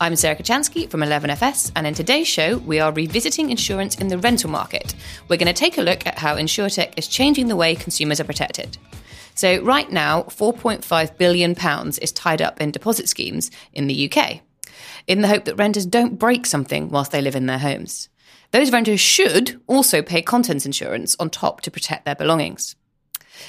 I'm Sarah Kocianski from 11FS, and in today's show, we are revisiting insurance in the rental market. We're going to take a look at how InsurTech is changing the way consumers are protected. So, right now, £4.5 billion is tied up in deposit schemes in the UK, in the hope that renters don't break something whilst they live in their homes. Those renters should also pay contents insurance on top to protect their belongings.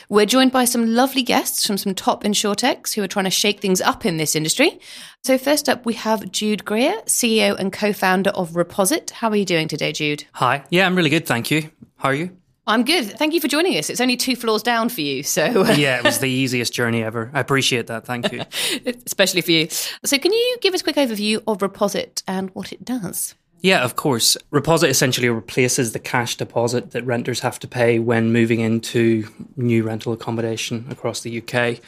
We're joined by some lovely guests from some top insurtechs who are trying to shake things up in this industry. So, first up, we have Jude Greer, CEO and co founder of Reposit. How are you doing today, Jude? Hi. Yeah, I'm really good. Thank you. How are you? I'm good. Thank you for joining us. It's only two floors down for you. So, uh, yeah, it was the easiest journey ever. I appreciate that. Thank you. Especially for you. So, can you give us a quick overview of Reposit and what it does? Yeah, of course. Reposit essentially replaces the cash deposit that renters have to pay when moving into new rental accommodation across the UK.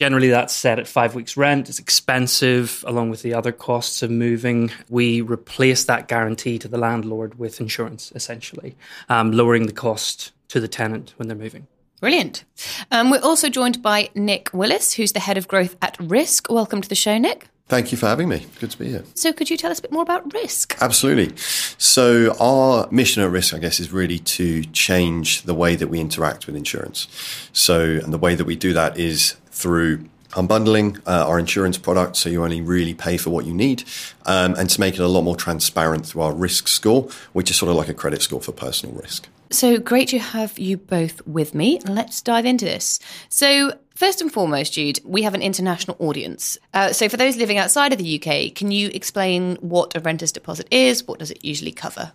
Generally, that's set at five weeks' rent. It's expensive, along with the other costs of moving. We replace that guarantee to the landlord with insurance, essentially, um, lowering the cost to the tenant when they're moving. Brilliant. Um, we're also joined by Nick Willis, who's the head of growth at Wrisk. Welcome to the show, Nick. Thank you for having me. Good to be here. So, could you tell us a bit more about Wrisk? Absolutely. So, our mission at Wrisk, I guess, is really to change the way that we interact with insurance. So, and the way that we do that is through unbundling uh, our insurance product so you only really pay for what you need um, and to make it a lot more transparent through our risk score which is sort of like a credit score for personal risk so great to have you both with me let's dive into this so First and foremost, Jude, we have an international audience. Uh, so, for those living outside of the UK, can you explain what a renter's deposit is? What does it usually cover?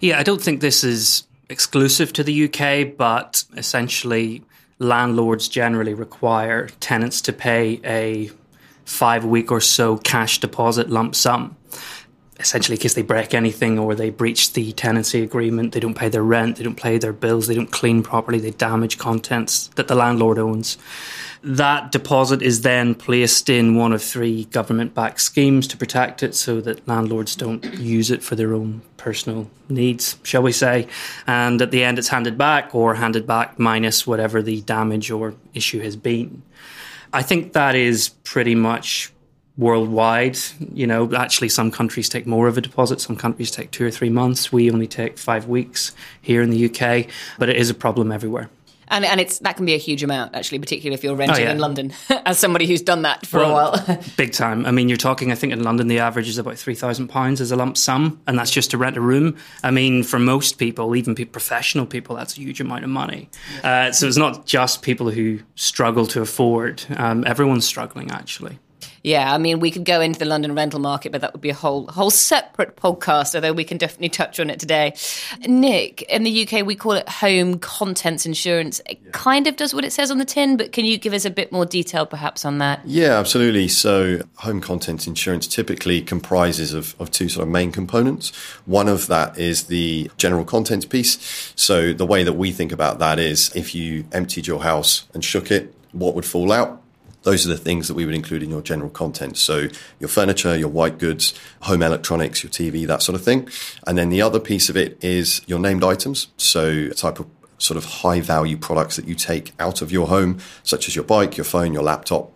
Yeah, I don't think this is exclusive to the UK, but essentially, landlords generally require tenants to pay a five week or so cash deposit lump sum. Essentially, in case they break anything or they breach the tenancy agreement, they don't pay their rent, they don't pay their bills, they don't clean properly, they damage contents that the landlord owns. That deposit is then placed in one of three government backed schemes to protect it so that landlords don't use it for their own personal needs, shall we say. And at the end, it's handed back or handed back minus whatever the damage or issue has been. I think that is pretty much worldwide. You know, actually, some countries take more of a deposit, some countries take two or three months. We only take five weeks here in the UK, but it is a problem everywhere and and it's that can be a huge amount actually, particularly if you're renting oh, yeah. in London. As somebody who's done that for well, a while, big time. I mean, you're talking. I think in London the average is about three thousand pounds as a lump sum, and that's just to rent a room. I mean, for most people, even professional people, that's a huge amount of money. Uh, so it's not just people who struggle to afford. Um, everyone's struggling actually. Yeah, I mean, we could go into the London rental market, but that would be a whole whole separate podcast. Although we can definitely touch on it today. Nick, in the UK, we call it home contents insurance. It yeah. kind of does what it says on the tin, but can you give us a bit more detail, perhaps, on that? Yeah, absolutely. So, home contents insurance typically comprises of, of two sort of main components. One of that is the general contents piece. So, the way that we think about that is if you emptied your house and shook it, what would fall out? Those are the things that we would include in your general content. So your furniture, your white goods, home electronics, your TV, that sort of thing. And then the other piece of it is your named items. So a type of sort of high value products that you take out of your home, such as your bike, your phone, your laptop,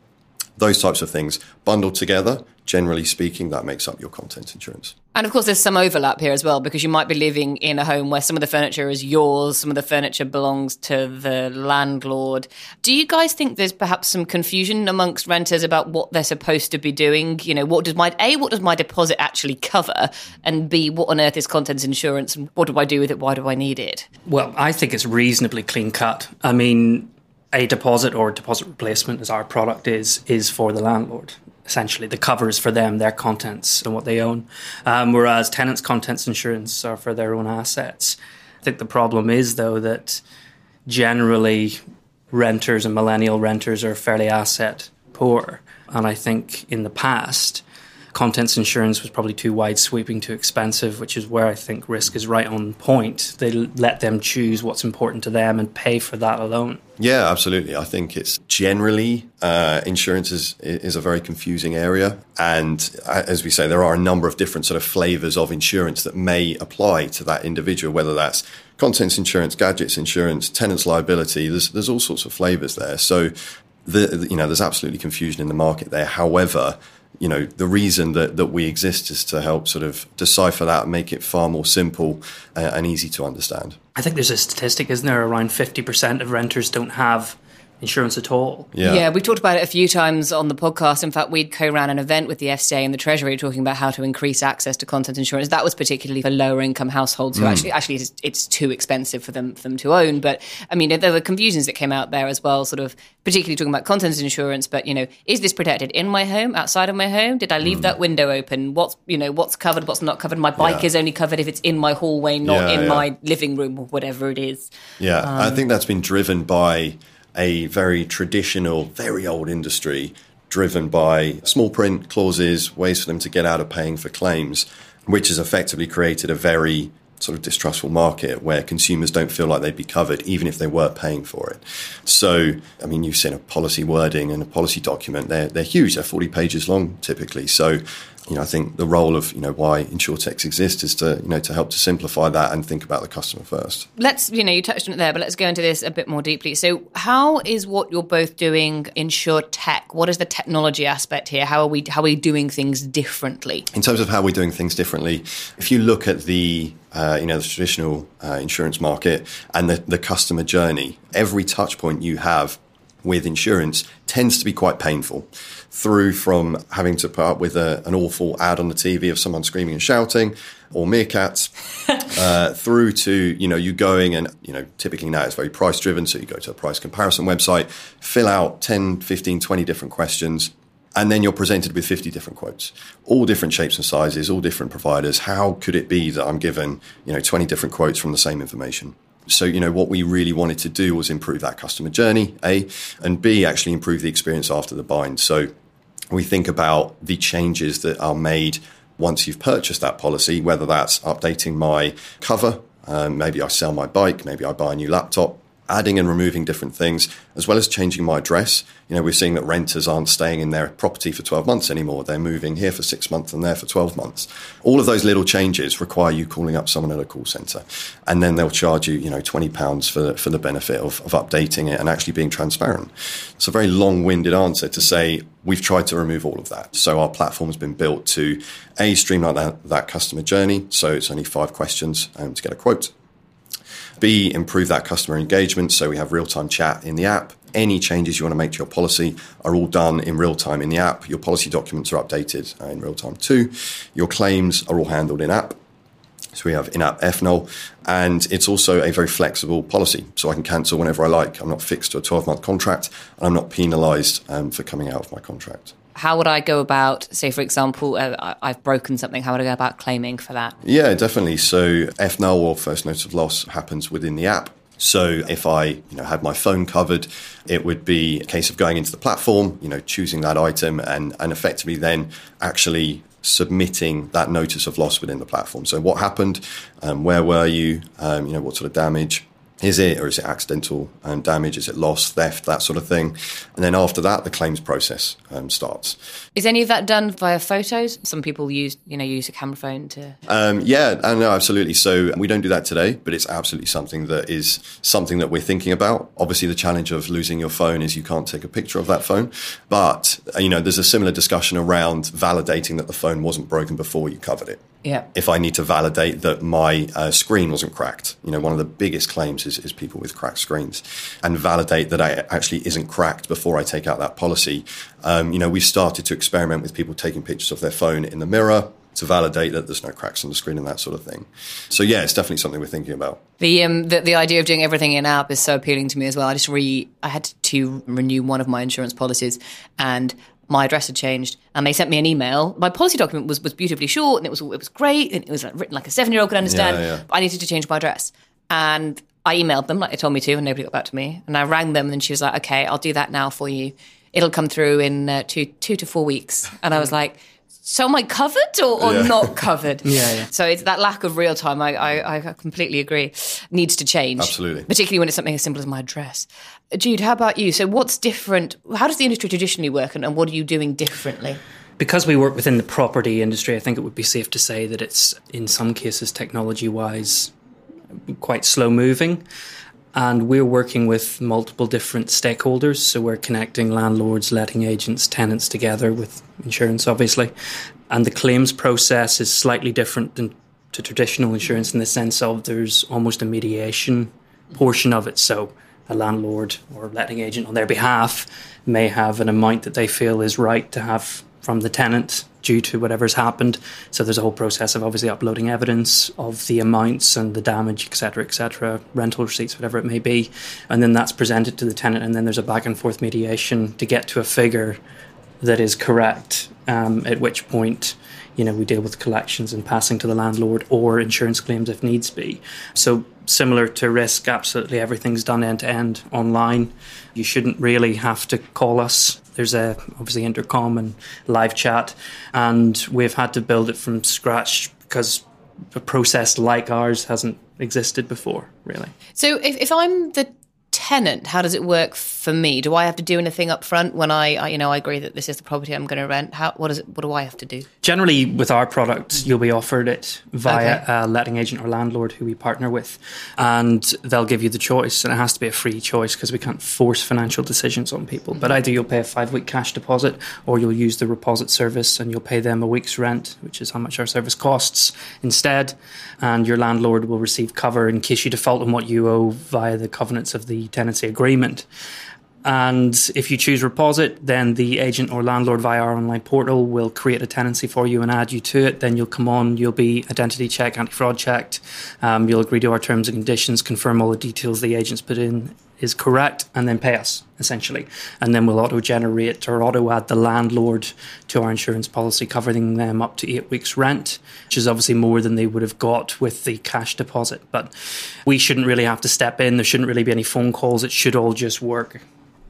those types of things bundled together generally speaking, that makes up your content insurance. And of course, there's some overlap here as well because you might be living in a home where some of the furniture is yours, some of the furniture belongs to the landlord. Do you guys think there's perhaps some confusion amongst renters about what they're supposed to be doing? You know, what does my A, what does my deposit actually cover? And B, what on earth is contents insurance? And what do I do with it? Why do I need it? Well, I think it's reasonably clean cut. I mean, a deposit or deposit replacement, as our product is, is for the landlord essentially the covers for them, their contents and what they own. Um, whereas tenants' contents insurance are for their own assets. I think the problem is though that generally renters and millennial renters are fairly asset poor, and I think in the past contents insurance was probably too wide sweeping, too expensive, which is where I think Wrisk is right on point. They let them choose what's important to them and pay for that alone. Yeah, absolutely. I think it's generally uh, insurance is is a very confusing area, and uh, as we say, there are a number of different sort of flavors of insurance that may apply to that individual, whether that's contents insurance, gadgets insurance, tenants liability. There's there's all sorts of flavors there. So, the, you know, there's absolutely confusion in the market there. However, you know, the reason that, that we exist is to help sort of decipher that and make it far more simple uh, and easy to understand. I think there's a statistic, isn't there? Around 50% of renters don't have insurance at all. Yeah. yeah, we've talked about it a few times on the podcast. In fact, we'd co-ran an event with the FCA and the Treasury talking about how to increase access to content insurance. That was particularly for lower income households who mm. actually actually it's, it's, too expensive for them for them to own. But I mean, there were confusions that came out there as well, sort of particularly talking about content insurance. But you know, is this protected in my home, outside of my home? Did I leave mm. that window open? What's you know what's covered, what's not covered? My bike yeah. is only covered if it's in my hallway, not yeah, in yeah. my living room or whatever it is. Yeah, um, I think that's been driven by a very traditional, very old industry driven by small print clauses, ways for them to get out of paying for claims, which has effectively created a very sort of distrustful market where consumers don't feel like they'd be covered even if they were paying for it. So, I mean, you've seen a policy wording and a policy document, they're, they're huge, they're 40 pages long typically. So, you know, I think the role of you know why insurtechs exist is to you know to help to simplify that and think about the customer first. Let's you know you touched on it there, but let's go into this a bit more deeply. So, how is what you're both doing insurtech? What is the technology aspect here? How are we how are we doing things differently? In terms of how we're doing things differently, if you look at the uh, you know the traditional uh, insurance market and the, the customer journey, every touch point you have with insurance tends to be quite painful through from having to put up with a, an awful ad on the TV of someone screaming and shouting or meerkats uh, through to, you know, you going and, you know, typically now it's very price driven. So you go to a price comparison website, fill out 10, 15, 20 different questions, and then you're presented with 50 different quotes, all different shapes and sizes, all different providers. How could it be that I'm given, you know, 20 different quotes from the same information? So, you know, what we really wanted to do was improve that customer journey, A, and B, actually improve the experience after the bind. So we think about the changes that are made once you've purchased that policy, whether that's updating my cover, um, maybe I sell my bike, maybe I buy a new laptop, adding and removing different things, as well as changing my address. You know, we're seeing that renters aren't staying in their property for 12 months anymore. They're moving here for six months and there for 12 months. All of those little changes require you calling up someone at a call center. And then they'll charge you, you know, 20 pounds for the, for the benefit of, of updating it and actually being transparent. It's a very long winded answer to say we've tried to remove all of that. So our platform has been built to A, streamline that, that customer journey. So it's only five questions um, to get a quote B, improve that customer engagement. So we have real time chat in the app. Any changes you want to make to your policy are all done in real time in the app. Your policy documents are updated uh, in real time too. Your claims are all handled in app. So we have in-app FNOL, and it's also a very flexible policy. So I can cancel whenever I like. I'm not fixed to a 12-month contract, and I'm not penalised um, for coming out of my contract how would I go about, say, for example, uh, I've broken something, how would I go about claiming for that? Yeah, definitely. So FNOL or first notice of loss happens within the app. So if I, you know, had my phone covered, it would be a case of going into the platform, you know, choosing that item and, and effectively then actually submitting that notice of loss within the platform. So what happened? Um, where were you? Um, you know, what sort of damage? Is it or is it accidental um, damage? Is it loss theft that sort of thing? And then after that the claims process um, starts. Is any of that done via photos? Some people use you know use a camera phone to um, yeah uh, no absolutely. So we don't do that today but it's absolutely something that is something that we're thinking about. Obviously the challenge of losing your phone is you can't take a picture of that phone but uh, you know there's a similar discussion around validating that the phone wasn't broken before you covered it yeah. If I need to validate that my uh, screen wasn't cracked, you know, one of the biggest claims is, is people with cracked screens, and validate that I actually isn't cracked before I take out that policy. Um, you know, we've started to experiment with people taking pictures of their phone in the mirror to validate that there's no cracks on the screen and that sort of thing. So yeah, it's definitely something we're thinking about. The um the, the idea of doing everything in app is so appealing to me as well. I just re I had to renew one of my insurance policies and my address had changed and they sent me an email. My policy document was, was beautifully short and it was it was great and it was like written like a seven year old could understand. Yeah, yeah. I needed to change my address. And I emailed them like they told me to and nobody got back to me. And I rang them and she was like, okay, I'll do that now for you. It'll come through in uh, two, two to four weeks. And I was like, so am I covered or, or Yeah. not covered? Yeah, yeah. So it's that lack of real time. I, I, I completely agree. Needs to change. Absolutely. Particularly when it's something as simple as my address. Jude, how about you? So what's different? How does the industry traditionally work, and, and what are you doing differently? Because we work within the property industry, I think it would be safe to say that it's, in some cases, technology wise, quite slow moving. And we're working with multiple different stakeholders. So we're connecting landlords, letting agents, tenants together with insurance, obviously. And the claims process is slightly different than to traditional insurance in the sense of there's almost a mediation portion of it. So a landlord or letting agent on their behalf may have an amount that they feel is right to have from the tenant due to whatever's happened. So there's a whole process of obviously uploading evidence of the amounts and the damage, etc., etc., rental receipts, whatever it may be, and then that's presented to the tenant, and then there's a back and forth mediation to get to a figure that is correct. Um, at which point, you know, we deal with collections and passing to the landlord or insurance claims if needs be. So similar to Wrisk, absolutely everything's done end to end online. You shouldn't really have to call us. There's a obviously intercom and live chat, and we've had to build it from scratch because a process like ours hasn't existed before, really. So if, if I'm the tenant, how does it work for me? Do I have to do anything up front when I, I you know, I agree that this is the property I'm going to rent? How, what is it? What do I have to do? Generally, with our product, you'll be offered it via Okay. a letting agent or landlord who we partner with, and they'll give you the choice. And it has to be a free choice because we can't force financial decisions on people. But either you'll pay a five week cash deposit, or you'll use the reposit service and you'll pay them a week's rent, which is how much our service costs instead. And your landlord will receive cover in case you default on what you owe via the covenants of the tenancy agreement. And if you choose Reposit, then the agent or landlord via our online portal will create a tenancy for you and add you to it. Then you'll come on, you'll be identity checked, anti fraud checked. Um, you'll agree to our terms and conditions, confirm all the details the agent's put in is correct, and then pay us, essentially. And then we'll auto generate or auto add the landlord to our insurance policy, covering them up to eight weeks' rent, which is obviously more than they would have got with the cash deposit. But we shouldn't really have to step in. There shouldn't really be any phone calls. It should all just work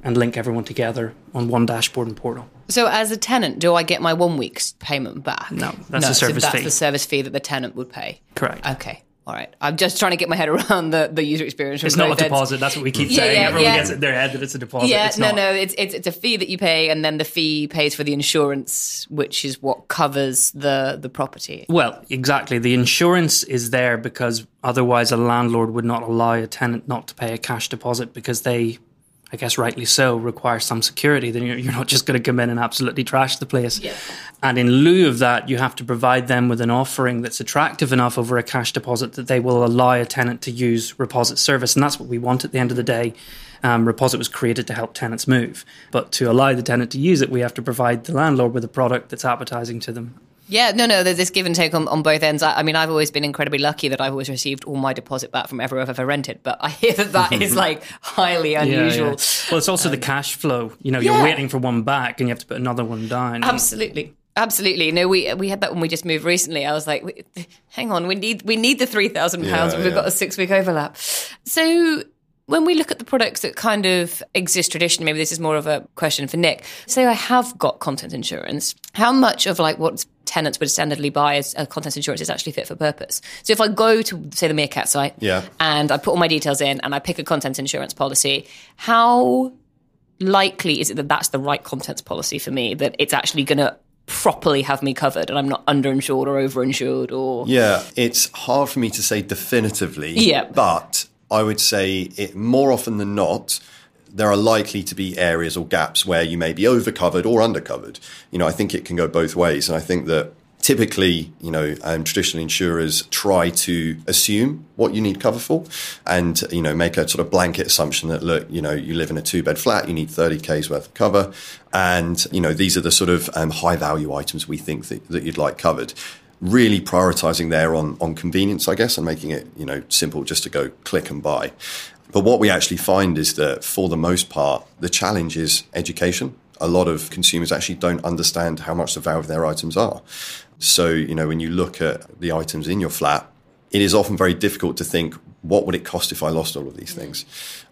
and link everyone together on one dashboard and portal. So as a tenant, do I get my one week's payment back? No, that's the service so that's fee. the service fee that the tenant would pay. Correct. Okay. All right. I'm just trying to get my head around the, the user experience. It's not a deposit. That's what we keep Yeah, saying. yeah, Everyone yeah. gets it in their head that it's a deposit. Yeah, it's no, not. no. It's, it's it's a fee that you pay, and then the fee pays for the insurance, which is what covers the the property. Well, exactly. The insurance is there because otherwise a landlord would not allow a tenant not to pay a cash deposit because they, I guess rightly so, require some security. Then you're, you're not just going to come in and absolutely trash the place. Yeah. And in lieu of that, you have to provide them with an offering that's attractive enough over a cash deposit that they will allow a tenant to use Reposit service. And that's what we want at the end of the day. Um, Reposit was created to help tenants move. But to allow the tenant to use it, we have to provide the landlord with a product that's appetizing to them. Yeah, no, no. There's this give and take on, on both ends. I, I mean, I've always been incredibly lucky that I've always received all my deposit back from everywhere I've ever rented. But I hear that that is like highly unusual. Yeah, yeah. Well, it's also the um, cash flow. You know, you're yeah. waiting for one back and you have to put another one down. Absolutely. Absolutely. No, we we had that when we just moved recently. I was like, hang on, we need we need the three thousand pounds. We've got a six week overlap. So when we look at the products that kind of exist traditionally, maybe this is more of a question for Nick. Say I have got content insurance. How much of like what tenants would standardly buy as a content insurance is actually fit for purpose? So if I go to say the Meerkat site, Yeah. and I put all my details in and I pick a content insurance policy, how likely is it that that's the right contents policy for me? That it's actually going to properly have me covered and I'm not underinsured or overinsured or Yeah, it's hard for me to say definitively. Yeah. But I would say it more often than not, there are likely to be areas or gaps where you may be overcovered or undercovered. You know, I think it can go both ways. And I think that typically, you know, um, traditional insurers try to assume what you need cover for and, you know, make a sort of blanket assumption that, look, you know, you live in a two bed flat, you need 30Ks worth of cover. And, you know, these are the sort of um, high value items we think that, that you'd like covered really prioritizing there on, on convenience, I guess, and making it, you know, simple just to go click and buy. But what we actually find is that for the most part, the challenge is education. A lot of consumers actually don't understand how much the value of their items are. So, you know, when you look at the items in your flat, it is often very difficult to think what would it cost if I lost all of these things?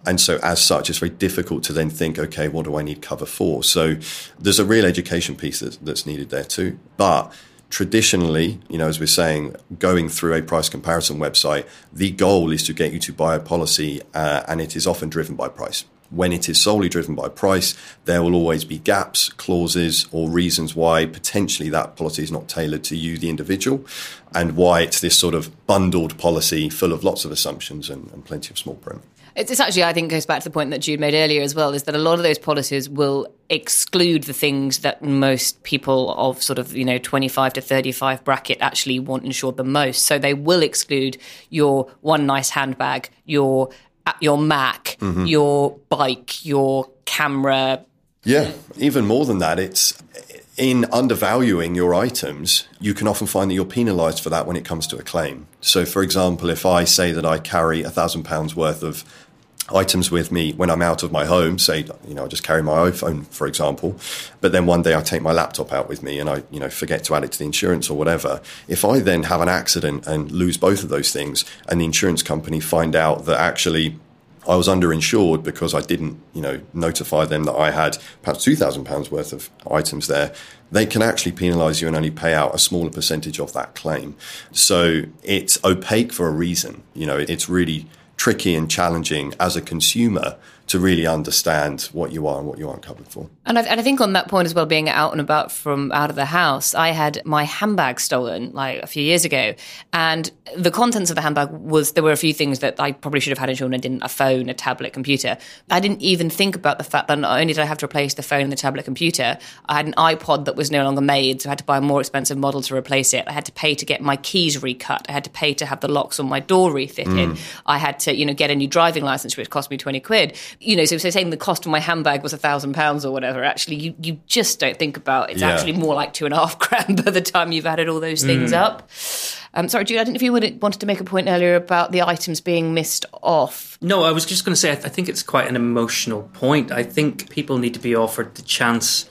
And so, as such, it's very difficult to then think, okay, what do I need cover for? So, there's a real education piece that's, that's needed there too. But traditionally, you know, as we're saying, going through a price comparison website, the goal is to get you to buy a policy, uh, and it is often driven by price. When it is solely driven by price, there will always be gaps, clauses, or reasons why potentially that policy is not tailored to you, the individual, and why it's this sort of bundled policy full of lots of assumptions and, and plenty of small print. It's, actually, I think, goes back to the point that Jude made earlier as well, is that a lot of those policies will exclude the things that most people of sort of, you know, 25 to 35 bracket actually want insured the most. So they will exclude your one nice handbag, your your Mac, mm-hmm. your bike, your camera. Yeah, even more than that, it's in undervaluing your items, you can often find that you're penalised for that when it comes to a claim. So, for example, if I say that I carry a thousand pounds worth of items with me when I'm out of my home, say, you know, I just carry my iPhone, for example, but then one day I take my laptop out with me and I, you know, forget to add it to the insurance or whatever. If I then have an accident and lose both of those things and the insurance company find out that actually I was underinsured because I didn't, you know, notify them that I had perhaps two thousand pounds worth of items there. They can actually penalise you and only pay out a smaller percentage of that claim. So it's opaque for a reason. You know, it's really tricky and challenging as a consumer to really understand what you are and what you aren't covered for. And I, and I, think on that point as well, being out and about from out of the house, I had my handbag stolen like a few years ago, and the contents of the handbag was there were a few things that I probably should have had insured and didn't a phone, a tablet, computer. I didn't even think about the fact that not only did I have to replace the phone and the tablet computer, I had an iPod that was no longer made, so I had to buy a more expensive model to replace it. I had to pay to get my keys recut. I had to pay to have the locks on my door refitted. Mm. I had to, you know, get a new driving license, which cost me twenty quid you know, so, so saying the cost of my handbag was a thousand pounds or whatever, actually, you, you just don't think about it's yeah. actually more like two and a half grand by the time you've added all those things mm. up. Um, sorry, Jude, I didn't know if you would, wanted to make a point earlier about the items being missed off. No, I was just going to say, I, th- I think it's quite an emotional point. I think people need to be offered the chance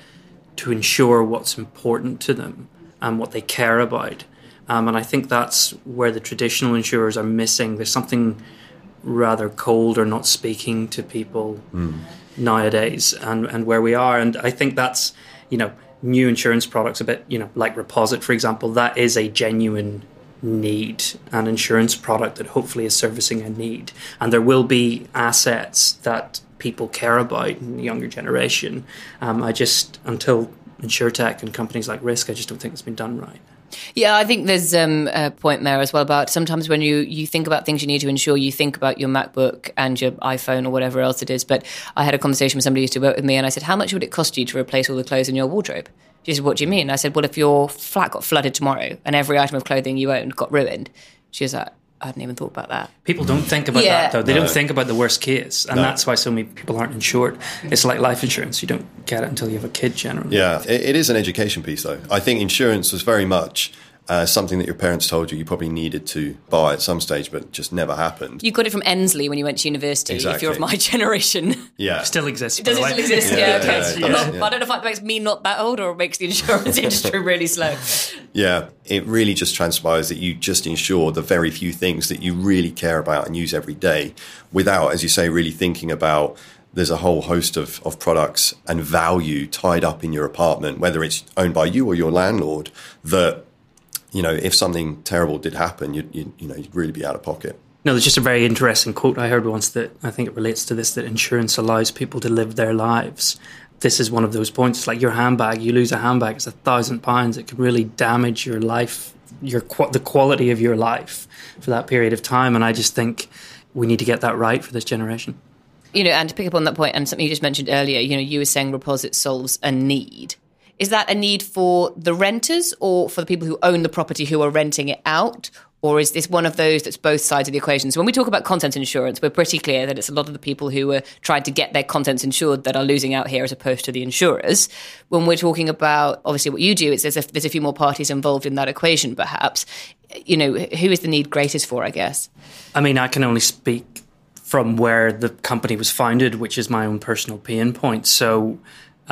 to ensure what's important to them and what they care about. Um, and I think that's where the traditional insurers are missing. There's something rather cold or not speaking to people mm. nowadays and, and where we are. And I think that's, you know, new insurance products, a bit, you know, like Reposit, for example, that is a genuine need, an insurance product that hopefully is servicing a need. And there will be assets that people care about in the younger generation. Um, I just, until InsurTech and companies like Wrisk, I just don't think it's been done right. Yeah, I think there's um, a point there as well about sometimes when you, you think about things you need to ensure, you think about your MacBook and your iPhone or whatever else it is. But I had a conversation with somebody who used to work with me, and I said, How much would it cost you to replace all the clothes in your wardrobe? She said, What do you mean? I said, Well, if your flat got flooded tomorrow and every item of clothing you owned got ruined, she was like, I hadn't even thought about that. People don't think about yeah. that though. They no. don't think about the worst case, and no. that's why so many people aren't insured. It's like life insurance; you don't get it until you have a kid. Generally, yeah, it, it is an education piece though. I think insurance was very much uh, something that your parents told you you probably needed to buy at some stage, but just never happened. You got it from Endsleigh when you went to university. Exactly. If you're of my generation, yeah, still exists. Does it still exist? Yeah, yeah, okay. Yeah, yeah, yeah, I don't know if that makes me not that old or makes the insurance industry really slow. Yeah, it really just transpires that you just insure the very few things that you really care about and use every day, without, as you say, really thinking about there's a whole host of, of products and value tied up in your apartment, whether it's owned by you or your landlord, that you know, if something terrible did happen, you'd, you'd, you know, you'd really be out of pocket. No, there's just a very interesting quote I heard once that I think it relates to this that insurance allows people to live their lives. This is one of those points. It's like your handbag, you lose a handbag, it's a thousand pounds. It could really damage your life, your the quality of your life for that period of time. And I just think we need to get that right for this generation. You know, and to pick up on that point, and something you just mentioned earlier, you know, you were saying Reposit solves a need. Is that a need for the renters or for the people who own the property who are renting it out? Or is this one of those that's both sides of the equation? So when we talk about content insurance, we're pretty clear that it's a lot of the people who are trying to get their contents insured that are losing out here as opposed to the insurers. When we're talking about obviously what you do, it's there's a, there's a few more parties involved in that equation, perhaps. You know, who is the need greatest for, I guess? I mean, I can only speak from where the company was founded, which is my own personal pain point. So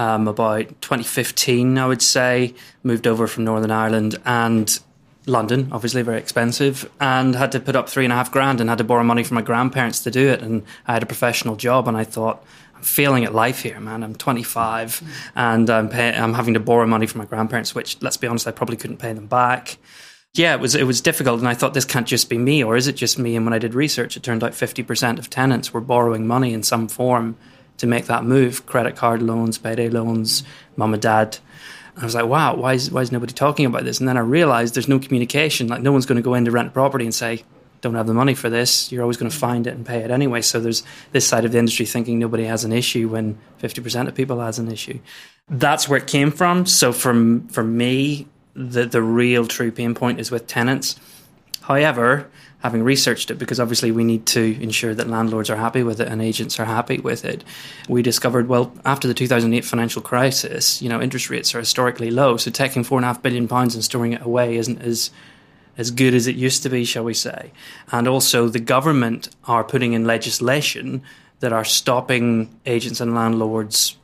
um, about 2015, I would say, moved over from Northern Ireland. And London, obviously very expensive, and had to put up three and a half grand and had to borrow money from my grandparents to do it. And I had a professional job, and I thought, I'm failing at life here, man. I'm 25, and I'm, pay- I'm having to borrow money from my grandparents, which, let's be honest, I probably couldn't pay them back. Yeah, it was it was difficult, and I thought this can't just be me, or is it just me? And when I did research, it turned out 50% of tenants were borrowing money in some form to make that move: credit card loans, payday loans, mum and dad I was like, wow, why is, why is nobody talking about this? And then I realized there's no communication. Like, no one's going to go in to rent property and say, don't have the money for this. You're always going to find it and pay it anyway. So there's this side of the industry thinking nobody has an issue when 50% of people has an issue. That's where it came from. So from, for me, the, the real true pain point is with tenants. However, having researched it, because obviously we need to ensure that landlords are happy with it and agents are happy with it, we discovered, well, after the 2008 financial crisis, you know, interest rates are historically low. So taking four and a half billion pounds and storing it away isn't as as good as it used to be, shall we say. And also the government are putting in legislation that are stopping agents and landlords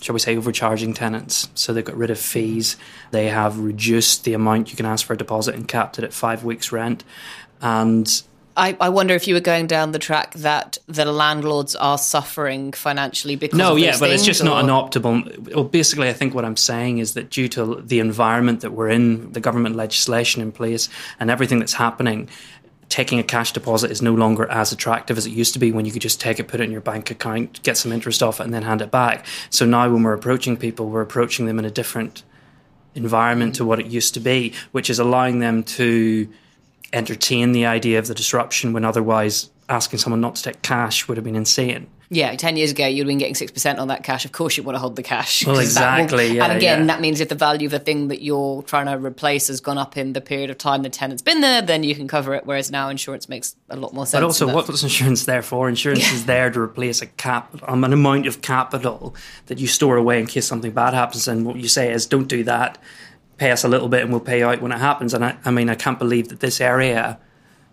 shall we say, overcharging tenants. So they've got rid of fees. They have reduced the amount you can ask for a deposit and capped it at five weeks' rent. And I, I, wonder if you were going down the track that the landlords are suffering financially because no, yeah, but it's just or? not an optimal. Well, basically, I think what I'm saying is that due to the environment that we're in, the government legislation in place, and everything that's happening, taking a cash deposit is no longer as attractive as it used to be when you could just take it, put it in your bank account, get some interest off it, and then hand it back. So now, when we're approaching people, we're approaching them in a different environment to what it used to be, which is allowing them to entertain the idea of the disruption when otherwise asking someone not to take cash would have been insane. Yeah, 10 years ago, you'd been getting 6% on that cash. Of course, you want to hold the cash. Well, exactly. Yeah, and again, yeah. that means if the value of the thing that you're trying to replace has gone up in the period of time the tenant's been there, then you can cover it. Whereas now insurance makes a lot more sense. But also, what was insurance there for? Insurance yeah. is there to replace a cap, um, an amount of capital that you store away in case something bad happens. And what you say is, don't do that pay us a little bit and we'll pay out when it happens. And I, I mean, I can't believe that this area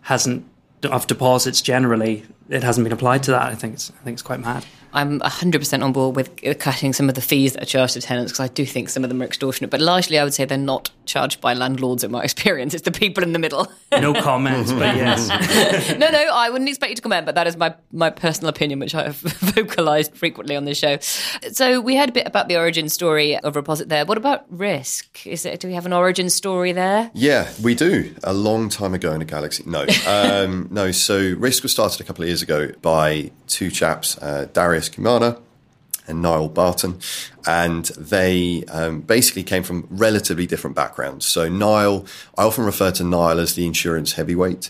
hasn't of deposits generally it hasn't been applied to that. I think it's I think it's quite mad. I'm 100% on board with cutting some of the fees that are charged to tenants because I do think some of them are extortionate. But largely, I would say they're not charged by landlords in my experience. It's the people in the middle. no comments, but yes. no, no, I wouldn't expect you to comment, but that is my, my personal opinion, which I have vocalized frequently on this show. So we heard a bit about the origin story of Reposit there. What about Wrisk? Is it, do we have an origin story there? Yeah, we do. A long time ago in a galaxy. No. Um, no, so Wrisk was started a couple of years ago by two chaps, uh, Darius Kumana and Niall Barton, and they um, basically came from relatively different backgrounds. So Niall, I often refer to Niall as the insurance heavyweight.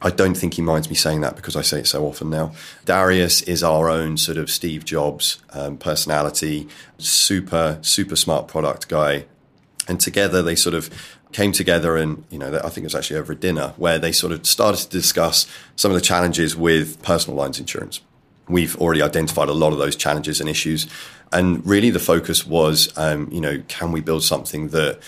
I don't think he minds me saying that because I say it so often now. Darius is our own sort of Steve Jobs um, personality, super, super smart product guy. And together they sort of came together and, you know, I think it was actually over a dinner where they sort of started to discuss some of the challenges with personal lines insurance. We've already identified a lot of those challenges and issues. And really the focus was, um, you know, can we build something that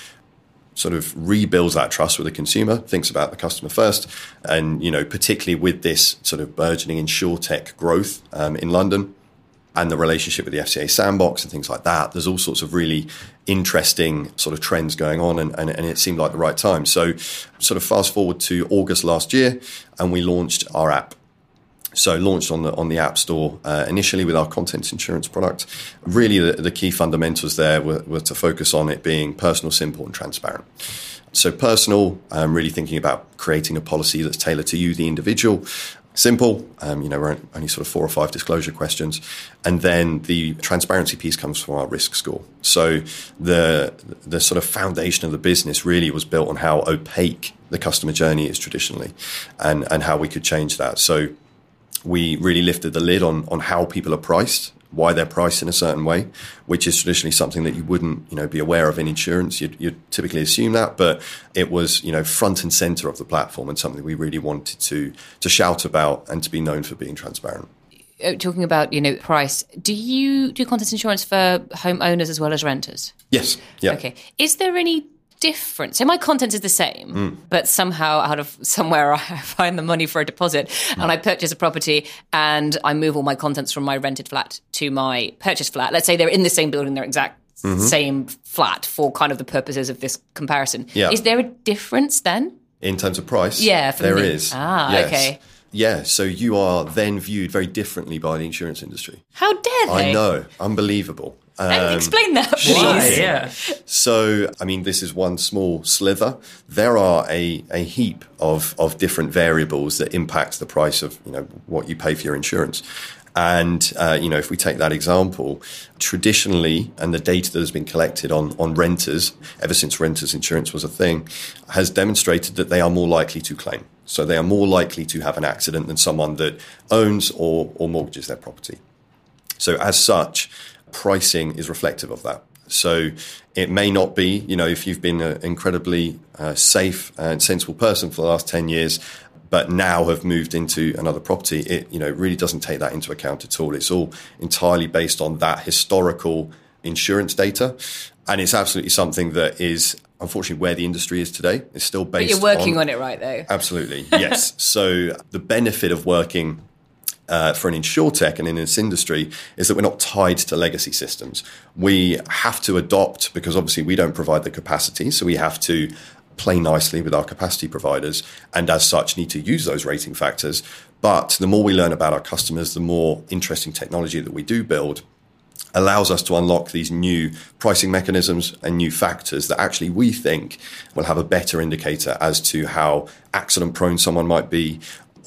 sort of rebuilds that trust with the consumer, thinks about the customer first, and you know, particularly with this sort of burgeoning insurtech growth um, in London and the relationship with the FCA sandbox and things like that. There's all sorts of really interesting sort of trends going on, and, and, and it seemed like the right time. So, sort of fast forward to August last year, and we launched our app. So launched on the on the App Store uh, initially with our contents insurance product. Really, the, the key fundamentals there were, were, to focus on it being personal, simple, and transparent. So personal, um, really thinking about creating a policy that's tailored to you, the individual. Simple, um, you know, we're only sort of four or five disclosure questions, and then the transparency piece comes from our risk score. So the the sort of foundation of the business really was built on how opaque the customer journey is traditionally, and and how we could change that. So we really lifted the lid on on how people are priced, why they're priced in a certain way, which is traditionally something that you wouldn't, you know, be aware of in insurance. You'd, you'd, typically assume that, but it was, you know, front and center of the platform and something we really wanted to to shout about and to be known for being transparent. Uh, talking about you know price, do you do contents insurance for homeowners as well as renters? Yes. Yeah. Okay. Is there any different. So my content is the same, Mm. but somehow out of somewhere I find the money for a deposit Mm. and I purchase a property and I move all my contents from my rented flat to my purchased flat. Let's say they're in the same building, they're exact same flat for kind of the purposes of this comparison. Yeah. Is there a difference then? In terms of price, Yeah, for there me. is. Ah, Yes. okay. Yeah, so you are then viewed very differently by the insurance industry. How dare they? I know, unbelievable. And Um, explain that, please. Why? Yeah. So, I mean, this is one small slither. There are a, a heap of, of different variables that impact the price of, you know, what you pay for your insurance. And, uh, you know, if we take that example, traditionally, and the data that has been collected on, on renters, ever since renters insurance was a thing, has demonstrated that they are more likely to claim. So they are more likely to have an accident than someone that owns or, or mortgages their property. So as such, pricing is reflective of that. So it may not be, you know, if you've been an incredibly uh, safe and sensible person for the last 10 years, but now have moved into another property, it, you know, really doesn't take that into account at all. It's all entirely based on that historical insurance data. And it's absolutely something that is unfortunately where the industry is today. It's still based But you're working on, it right, though. Absolutely, yes. so the benefit of working uh, for an insurtech and in this industry is that we're not tied to legacy systems. We have to adopt because obviously we don't provide the capacity, so we have to play nicely with our capacity providers and as such need to use those rating factors. But the more we learn about our customers, the more interesting technology that we do build allows us to unlock these new pricing mechanisms and new factors that actually we think will have a better indicator as to how accident prone someone might be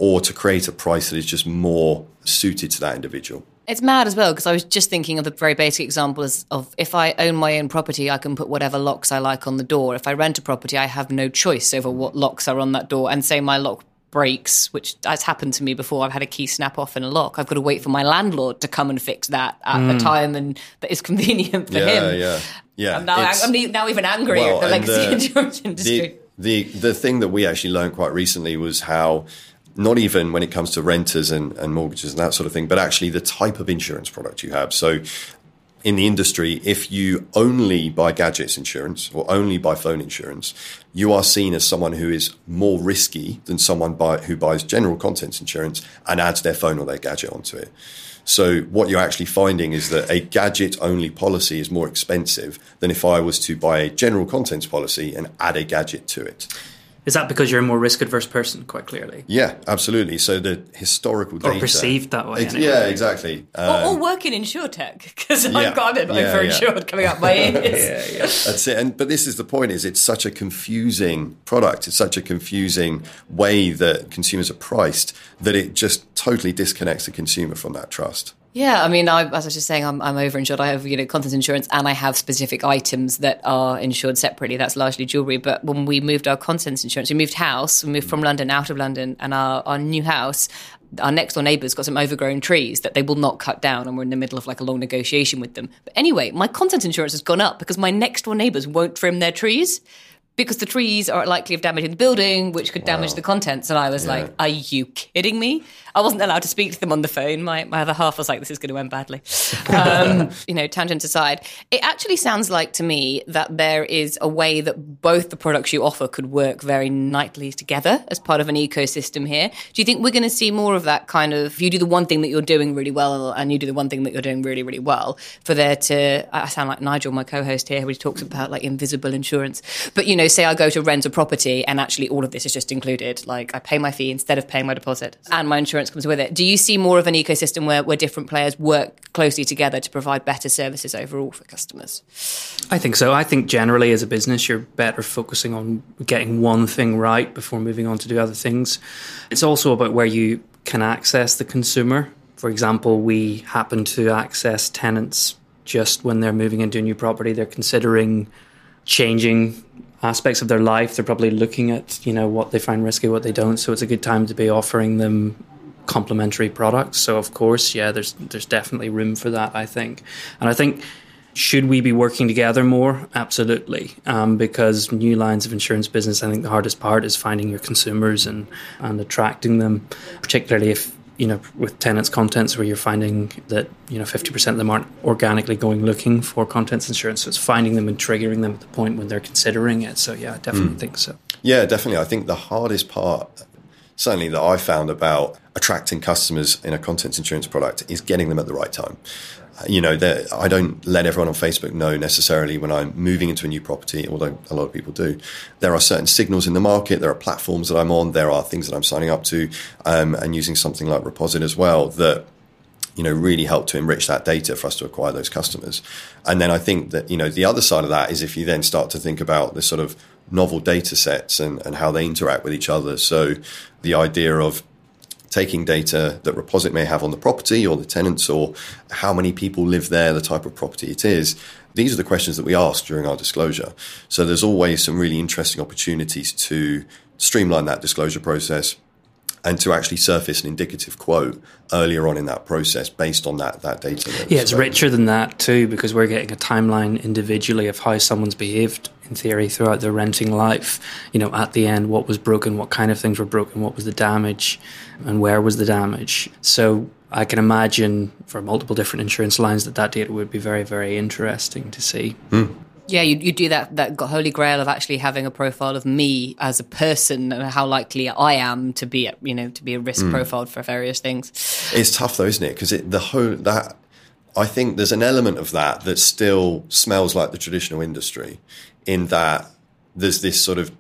or to create a price that is just more suited to that individual. It's mad as well because I was just thinking of a very basic example as of if I own my own property, I can put whatever locks I like on the door. If I rent a property, I have no choice over what locks are on that door. And say my lock breaks, which has happened to me before. I've had a key snap off in a lock. I've got to wait for my landlord to come and fix that at a time and that is convenient for Yeah, him. yeah, yeah. I'm now, I'm now even angry Well, at the legacy uh, insurance industry. The, the the thing that we actually learned quite recently was how not even when it comes to renters and, and mortgages and that sort of thing, but actually the type of insurance product you have. So in the industry, if you only buy gadgets insurance or only buy phone insurance, you are seen as someone who is more risky than someone buy, who buys general contents insurance and adds their phone or their gadget onto it. So what you're actually finding is that a gadget only policy is more expensive than if I was to buy a general contents policy and add a gadget to it. Is that because you're a more risk adverse person, quite clearly? Yeah, absolutely. So the historical Or perceived that way, Ex- anyway. Yeah, exactly. Uh, or, or work in insurtech because yeah, I've got it yeah, over yeah. insured coming out my ears. That's it. And but this is the point: is it's such a confusing product. It's such a confusing way that consumers are priced that it just totally disconnects the consumer from that trust. Yeah, I mean, I, as I was just saying, I'm, I'm overinsured. I have, you know, contents insurance and I have specific items that are insured separately. That's largely jewellery. But when we moved our contents insurance, we moved house, we moved from mm. London out of London, and our, our new house, our next door neighbours got some overgrown trees that they will not cut down, and we're in the middle of like a long negotiation with them. But anyway, my contents insurance has gone up because my next door neighbours won't trim their trees. Because the trees are likely of damaging the building, which could damage the contents. And I was like, Are you kidding me? I wasn't allowed to speak to them on the phone. My, my other half was like, This is going to end badly. Um, you know, tangent aside, it actually sounds like to me that there is a way that both the products you offer could work very nicely together as part of an ecosystem here. Do you think we're going to see more of that kind of, you do the one thing that you're doing really well and you do the one thing that you're doing really, really well, for there to, I sound like Nigel, my co host here, who talks about like invisible insurance. But, you know, say I go to rent a property and actually all of this is just included. Like I pay my fee instead of paying my deposit and my insurance comes with it. Do you see more of an ecosystem where, where different players work closely together to provide better services overall for customers? I think so. I think generally as a business, you're better focusing on getting one thing right before moving on to do other things. It's also about where you can access the consumer. For example, we happen to access tenants just when they're moving into a new property. They're considering changing aspects of their life. They're probably looking at, you know, what they find risky, what they don't. So it's a good time to be offering them complementary products. So of course, yeah, there's there's definitely room for that, I think. And I think should we be working together more? Absolutely, um, because new lines of insurance business. I think the hardest part is finding your consumers and and attracting them, particularly if you know with tenants contents where you're finding that you know 50% of them aren't organically going looking for contents insurance so it's finding them and triggering them at the point when they're considering it so yeah i definitely think so Yeah, definitely. I think the hardest part, certainly that I found about attracting customers in a contents insurance product, is getting them at the right time. you know, I don't let everyone on Facebook know necessarily when I'm moving into a new property, although a lot of people do. There are certain signals in the market. There are platforms that I'm on. There are things that I'm signing up to, um, and using something like Reposit as well that you know really help to enrich that data for us to acquire those customers. And then I think that you know the other side of that is if you then start to think about the sort of novel data sets and, and how they interact with each other. So the idea of taking data that Reposit may have on the property or the tenants or how many people live there, the type of property it is. These are the questions that we ask during our disclosure. So there's always some really interesting opportunities to streamline that disclosure process, and to actually surface an indicative quote earlier on in that process based on that that data. Yeah, it's richer than that too because we're getting a timeline individually of how someone's behaved in theory throughout their renting life. You know, at the end, what was broken, what kind of things were broken, what was the damage, and where was the damage. So I can imagine for multiple different insurance lines that that data would be very, very interesting to see. Mm. Yeah, you, you do that that holy grail of actually having a profile of me as a person and how likely I am to be, you know, to be a risk mm. profile for various things. It's tough though, isn't it? Because it, the whole that I think there's an element of that that still smells like the traditional industry, in that there's this sort of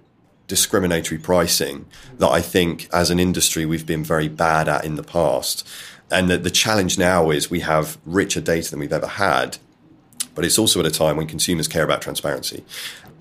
discriminatory pricing that I think as an industry we've been very bad at in the past. And that the challenge now is we have richer data than we've ever had but it's also at a time when consumers care about transparency.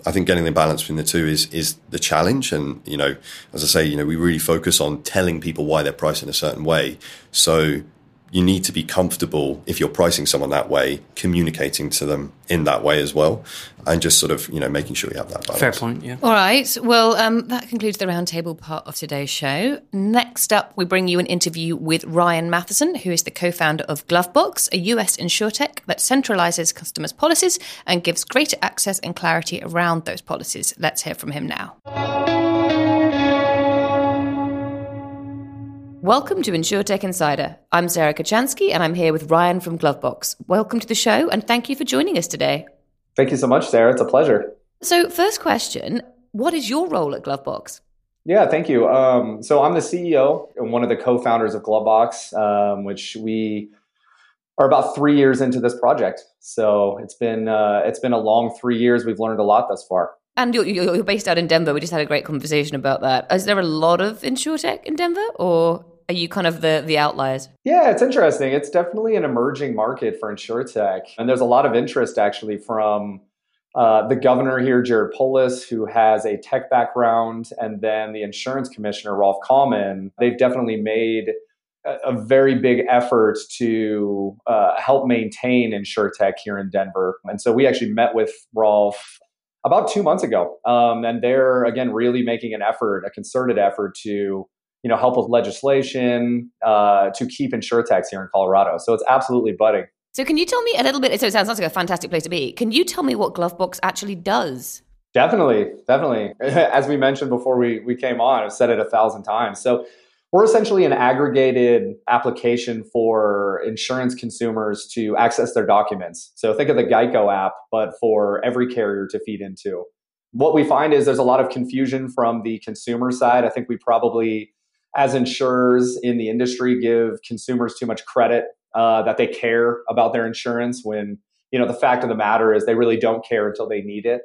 I think getting the balance between the two is is the challenge. And you know, as I say, you know, we really focus on telling people why they're priced in a certain way. So you need to be comfortable if you're pricing someone that way, communicating to them in that way as well, and just sort of you know making sure you have that balance. Fair point. Yeah. All right. Well, um, that concludes the roundtable part of today's show. Next up, we bring you an interview with Ryan Matheson, who is the co-founder of Glovebox, a US insurtech that centralizes customers' policies and gives greater access and clarity around those policies. Let's hear from him now. Welcome to InsurTech Insider. I'm Sarah Kocianski and I'm here with Ryan from Glovebox. Welcome to the show and thank you for joining us today. Thank you so much, Sarah. It's a pleasure. So, first question What is your role at Glovebox? Yeah, thank you. Um, so, I'm the CEO and one of the co founders of Glovebox, um, which we are about three years into this project. So, it's been, uh, it's been a long three years. We've learned a lot thus far. And you're, you're based out in Denver. We just had a great conversation about that. Is there a lot of insurtech in Denver, or are you kind of the the outliers? Yeah, it's interesting. It's definitely an emerging market for insurtech, and there's a lot of interest actually from uh, the governor here, Jared Polis, who has a tech background, and then the insurance commissioner, Rolf Kallman. They've definitely made a, a very big effort to uh, help maintain insurtech here in Denver. And so we actually met with Rolf about two months ago, um, and they're again really making an effort, a concerted effort to you know, help with legislation uh, to keep insurtechs here in Colorado. So it's absolutely budding. So can you tell me a little bit? So it sounds like a fantastic place to be. Can you tell me what Glovebox actually does? Definitely, definitely. As we mentioned before we, we came on, I've said it a thousand times. So we're essentially an aggregated application for insurance consumers to access their documents. So think of the Geico app, but for every carrier to feed into. What we find is there's a lot of confusion from the consumer side. I think we probably as insurers in the industry give consumers too much credit uh, that they care about their insurance when you know the fact of the matter is they really don't care until they need it.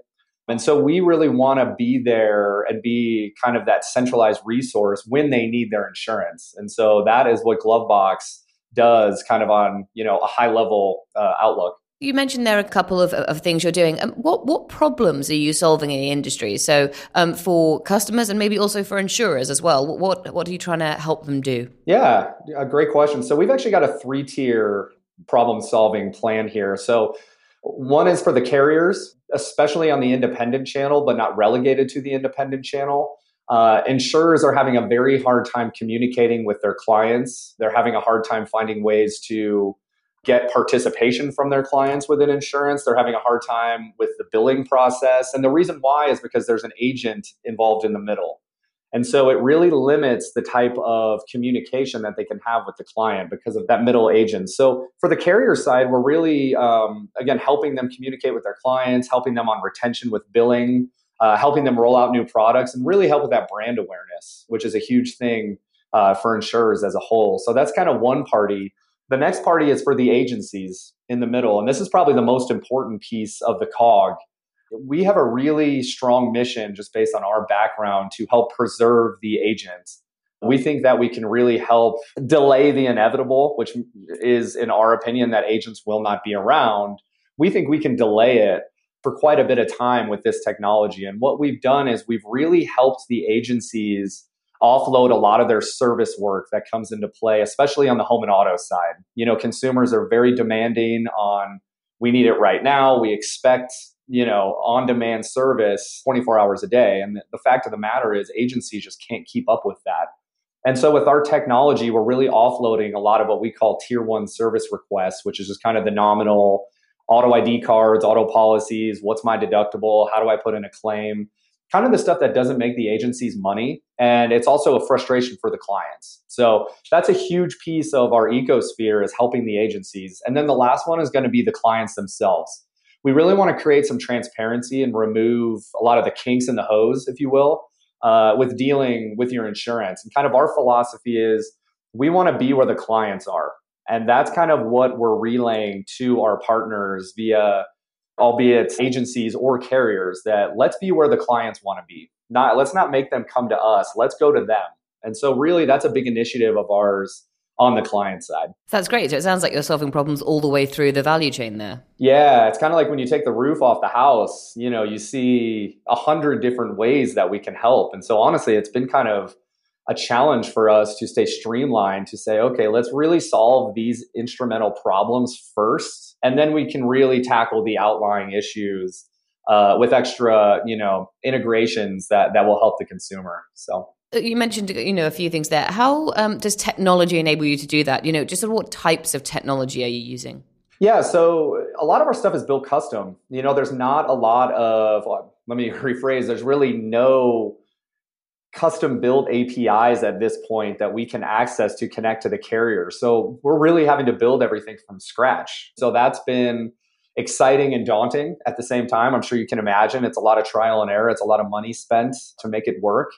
And so we really want to be there and be kind of that centralized resource when they need their insurance. And so that is what glovebox does kind of on you know a high level uh, outlook you mentioned there are a couple of, of things you're doing. Um, what what problems are you solving in the industry? So um, for customers and maybe also for insurers as well. What what are you trying to help them do? Yeah, a great question. So we've actually got a three tier problem solving plan here. So one is for the carriers, especially on the independent channel, but not relegated to the independent channel. Uh, insurers are having a very hard time communicating with their clients. They're having a hard time finding ways to get participation from their clients within insurance. They're having a hard time with the billing process. And the reason why is because there's an agent involved in the middle. And so it really limits the type of communication that they can have with the client because of that middle agent. So for the carrier side, we're really, um, again, helping them communicate with their clients, helping them on retention with billing, uh, helping them roll out new products, and really help with that brand awareness, which is a huge thing uh, for insurers as a whole. So that's kind of one party. The next party is for the agencies. in the middle, and this is probably the most important piece of the cog. We have a really strong mission just based on our background to help preserve the agent. We think that we can really help delay the inevitable, which is, in our opinion, that agents will not be around. We think we can delay it for quite a bit of time with this technology. And what we've done is we've really helped the agencies offload a lot of their service work that comes into play, especially on the home and auto side. You know, consumers are very demanding on we need it right now. We expect, you know, on demand service 24 hours a day. And the fact of the matter is, agencies just can't keep up with that. And so, with our technology, we're really offloading a lot of what we call tier one service requests, which is just kind of the nominal auto ID cards, auto policies, what's my deductible, how do I put in a claim kind of the stuff that doesn't make the agencies money. And it's also a frustration for the clients. So that's a huge piece of our ecosphere is helping the agencies. And then the last one is going to be the clients themselves. We really want to create some transparency and remove a lot of the kinks in the hose, if you will, uh, with dealing with your insurance. And kind of our philosophy is we want to be where the clients are. And that's kind of what we're relaying to our partners via albeit agencies or carriers, that let's be where the clients want to be. Not let's not make them come to us. Let's go to them. And so really that's a big initiative of ours on the client side. That's great. So it sounds like you're solving problems all the way through the value chain there. Yeah, it's kind of like when you take the roof off the house, you know, you see a hundred different ways that we can help. And so honestly, it's been kind of a challenge for us to stay streamlined to say, okay, let's really solve these instrumental problems first, and then we can really tackle the outlying issues uh, with extra, you know, integrations that that will help the consumer. So. Uh, you mentioned, you know, a few things there. How um, does technology enable you to do that? You know, just sort of what types of technology are you using? Yeah, so a lot of our stuff is built custom. You know, there's not a lot of. Let me rephrase. There's really no custom built APIs at this point that we can access to connect to the carrier. So we're really having to build everything from scratch. So that's been exciting and daunting at the same time. I'm sure you can imagine it's a lot of trial and error, it's a lot of money spent to make it work.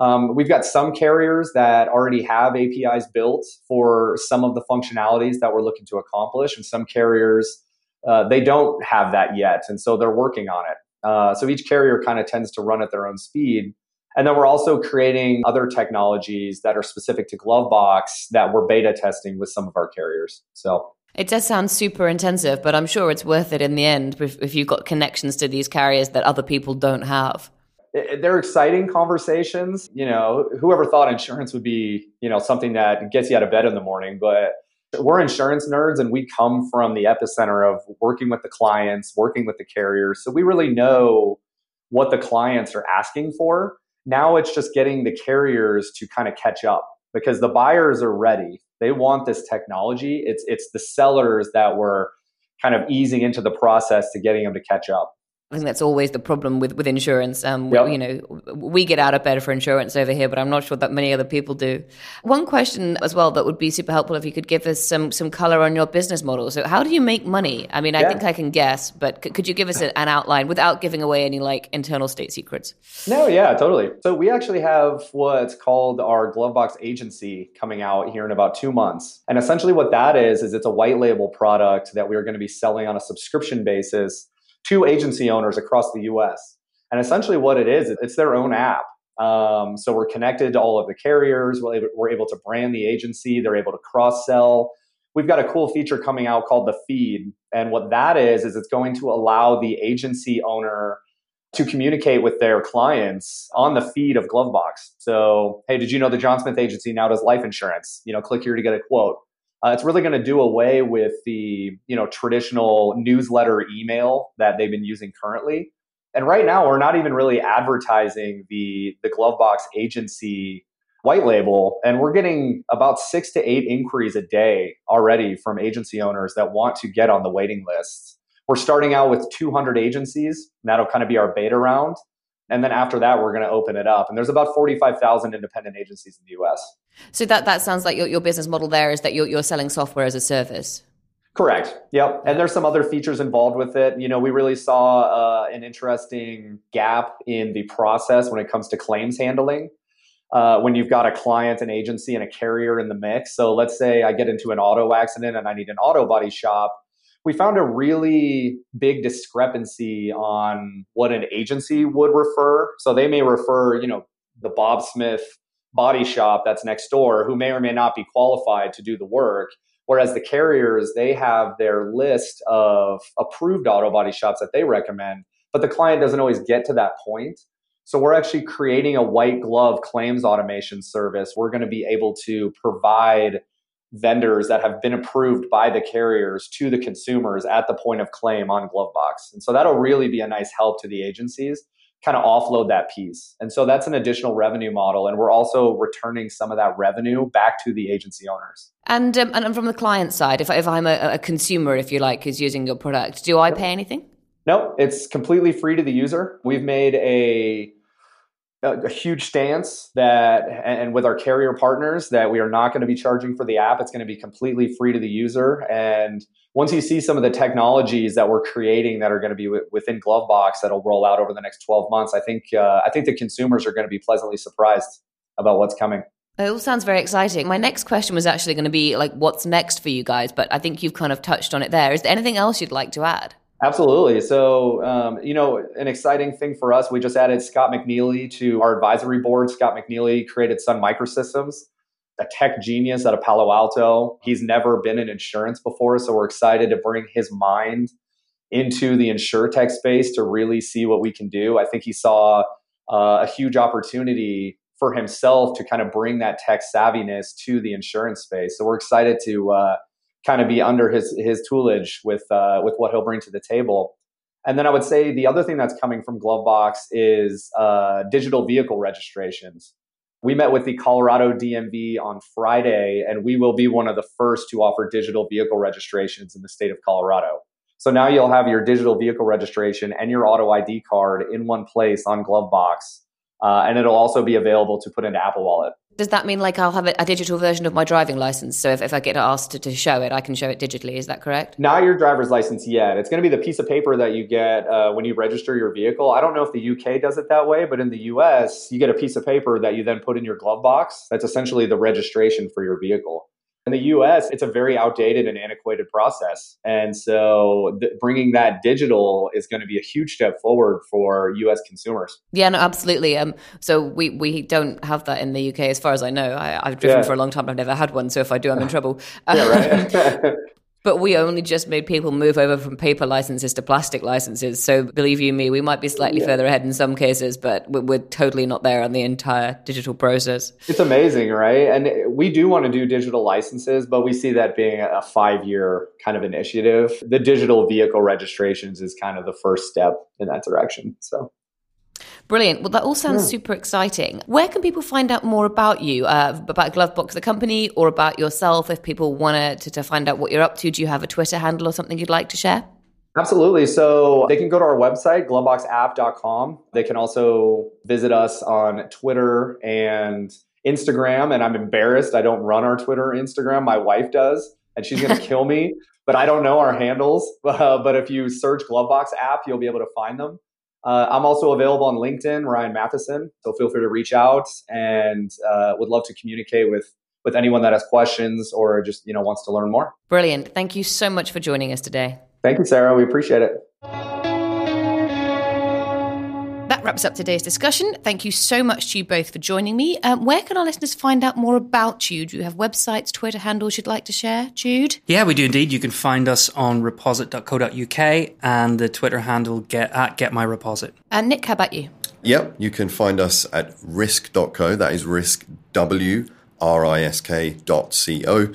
Um, we've got some carriers that already have APIs built for some of the functionalities that we're looking to accomplish, and some carriers uh, they don't have that yet, and so they're working on it. Uh, so each carrier kind of tends to run at their own speed. And then we're also creating other technologies that are specific to Glovebox that we're beta testing with some of our carriers. So it does sound super intensive, but I'm sure it's worth it in the end if, if you've got connections to these carriers that other people don't have. They're exciting conversations. You know, whoever thought insurance would be, you know, something that gets you out of bed in the morning, but we're insurance nerds and we come from the epicenter of working with the clients, working with the carriers. So we really know what the clients are asking for now it's just getting the carriers to kind of catch up because the buyers are ready. They want this technology. It's it's the sellers that were kind of easing into the process to getting them to catch up. I think that's always the problem with, with insurance. Um, yep. we, you know, we get out of bed for insurance over here, but I'm not sure that many other people do. One question as well that would be super helpful if you could give us some some color on your business model. So, how do you make money? I mean, I think I can guess, but c- could you give us an outline without giving away any like internal state secrets? No, yeah, totally. So, we actually have what's called our Glovebox agency coming out here in about two months, and essentially what that is is it's a white label product that we are going to be selling on a subscription basis to agency owners across the US. And essentially, what it is, it's their own app. Um, so we're connected to all of the carriers. We're able, we're able to brand the agency. They're able to cross sell. We've got a cool feature coming out called the feed. And what that is, is it's going to allow the agency owner to communicate with their clients on the feed of Glovebox. So, hey, did you know the John Smith agency now does life insurance? You know, click here to get a quote. Uh, it's really going to do away with the you know traditional newsletter email that they've been using currently. And right now, we're not even really advertising the the Glovebox agency white label, and we're getting about six to eight inquiries a day already from agency owners that want to get on the waiting list. We're starting out with 200 agencies. And that'll kind of be our beta round. And then after that, we're going to open it up. And there's about 45,000 independent agencies in the US. So that, that sounds like your, your business model there is that you're, you're selling software as a service. Correct. Yep. And there's some other features involved with it. You know, we really saw uh, an interesting gap in the process when it comes to claims handling. Uh, when you've got a client, an agency, and a carrier in the mix. So let's say I get into an auto accident and I need an auto body shop we found a really big discrepancy on what an agency would refer. So they may refer, you know, the Bob Smith body shop that's next door who may or may not be qualified to do the work. Whereas the carriers, they have their list of approved auto body shops that they recommend, but the client doesn't always get to that point. So we're actually creating a white glove claims automation service. We're going to be able to provide vendors that have been approved by the carriers to the consumers at the point of claim on Glovebox. And so that'll really be a nice help to the agencies kind of offload that piece. And so that's an additional revenue model. And we're also returning some of that revenue back to the agency owners. And, um, and from the client side, if, if I'm a, a, consumer, if you like, who's using your product, do I pay anything? No, it's completely free to the user. We've made a a, huge stance that, and with our carrier partners, that we are not going to be charging for the app. It's going to be completely free to the user. And once you see some of the technologies that we're creating that are going to be within Glovebox that'll roll out over the next 12 months, I think uh, I think the consumers are going to be pleasantly surprised about what's coming. It all sounds very exciting. My next question was actually going to be like, what's next for you guys? But I think you've kind of touched on it there. Is there anything else you'd like to add? Absolutely. So, um, you know, an exciting thing for us, we just added Scott McNealy to our advisory board. Scott McNealy created Sun Microsystems, a tech genius out of Palo Alto. He's never been in insurance before, so we're excited to bring his mind into the insurtech space to really see what we can do. I think he saw uh, a huge opportunity for himself to kind of bring that tech savviness to the insurance space. So we're excited to uh, kind of be under his his toolage with uh, with what he'll bring to the table. And then I would say the other thing that's coming from Glovebox is uh, digital vehicle registrations. We met with the Colorado DMV on Friday, and we will be one of the first to offer digital vehicle registrations in the state of Colorado. So now you'll have your digital vehicle registration and your auto ID card in one place on Glovebox, uh, and it'll also be available to put into Apple Wallet. Does that mean like I'll have a, a digital version of my driving license? So if, if I get asked to, to, show it, I can show it digitally. Is that correct? Not your driver's license yet. It's going to be the piece of paper that you get uh, when you register your vehicle. I don't know if the UK does it that way, but in the US, you get a piece of paper that you then put in your glove box. That's essentially the registration for your vehicle. In the US, it's a very outdated and antiquated process. And so th- bringing that digital is going to be a huge step forward for US consumers. Yeah, no, absolutely. Um, so we, we don't have that in the UK as far as I know. I, have driven yeah. for a long time. I've never had one. So if I do, I'm in trouble. yeah, right. But we only just made people move over from paper licenses to plastic licenses. So believe you me, we might be slightly yeah. further ahead in some cases, but we're, we're, totally not there on the entire digital process. It's amazing, right? And we do want to do digital licenses, but we see that being a five year kind of initiative. The digital vehicle registrations is kind of the first step in that direction. So. Brilliant. Well, that all sounds yeah. super exciting. Where can people find out more about you, uh, about Glovebox, the company, or about yourself? If people want to, to find out what you're up to, do you have a Twitter handle or something you'd like to share? Absolutely. So they can go to our website, gloveboxapp.com. They can also visit us on Twitter and Instagram. And I'm embarrassed. I don't run our Twitter or Instagram. My wife does, and she's going to kill me. But I don't know our handles. Uh, but if you search Glovebox app, you'll be able to find them. Uh, I'm also available on LinkedIn, Ryan Matheson. So feel free to reach out and uh, would love to communicate with with anyone that has questions or just you know wants to learn more. Brilliant. Thank you so much for joining us today. Thank you, Sarah. We appreciate it. That wraps up today's discussion. Thank you so much to you both for joining me. Um, where can our listeners find out more about you? Do you have websites, Twitter handles you'd like to share, Jude? Yeah, we do indeed. You can find us on reposit.co.uk and the Twitter handle get at getmyreposit. And Nick, how about you? Yep, you can find us at wrisk.co. That is risk w risk.co.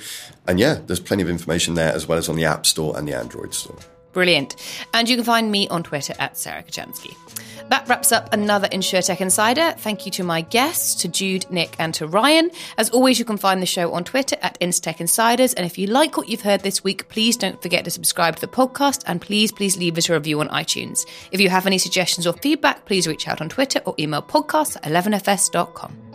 And yeah, there's plenty of information there as well as on the App Store and the Android Store. Brilliant. And you can find me on Twitter at Sarah Kocianski. That wraps up another InsurTech Insider. Thank you to my guests, to Jude, Nick, and to Ryan. As always, you can find the show on Twitter at InsurTech Insiders. And if you like what you've heard this week, please don't forget to subscribe to the podcast and please, please leave us a review on iTunes. If you have any suggestions or feedback, please reach out on Twitter or email podcast at 11fs.com.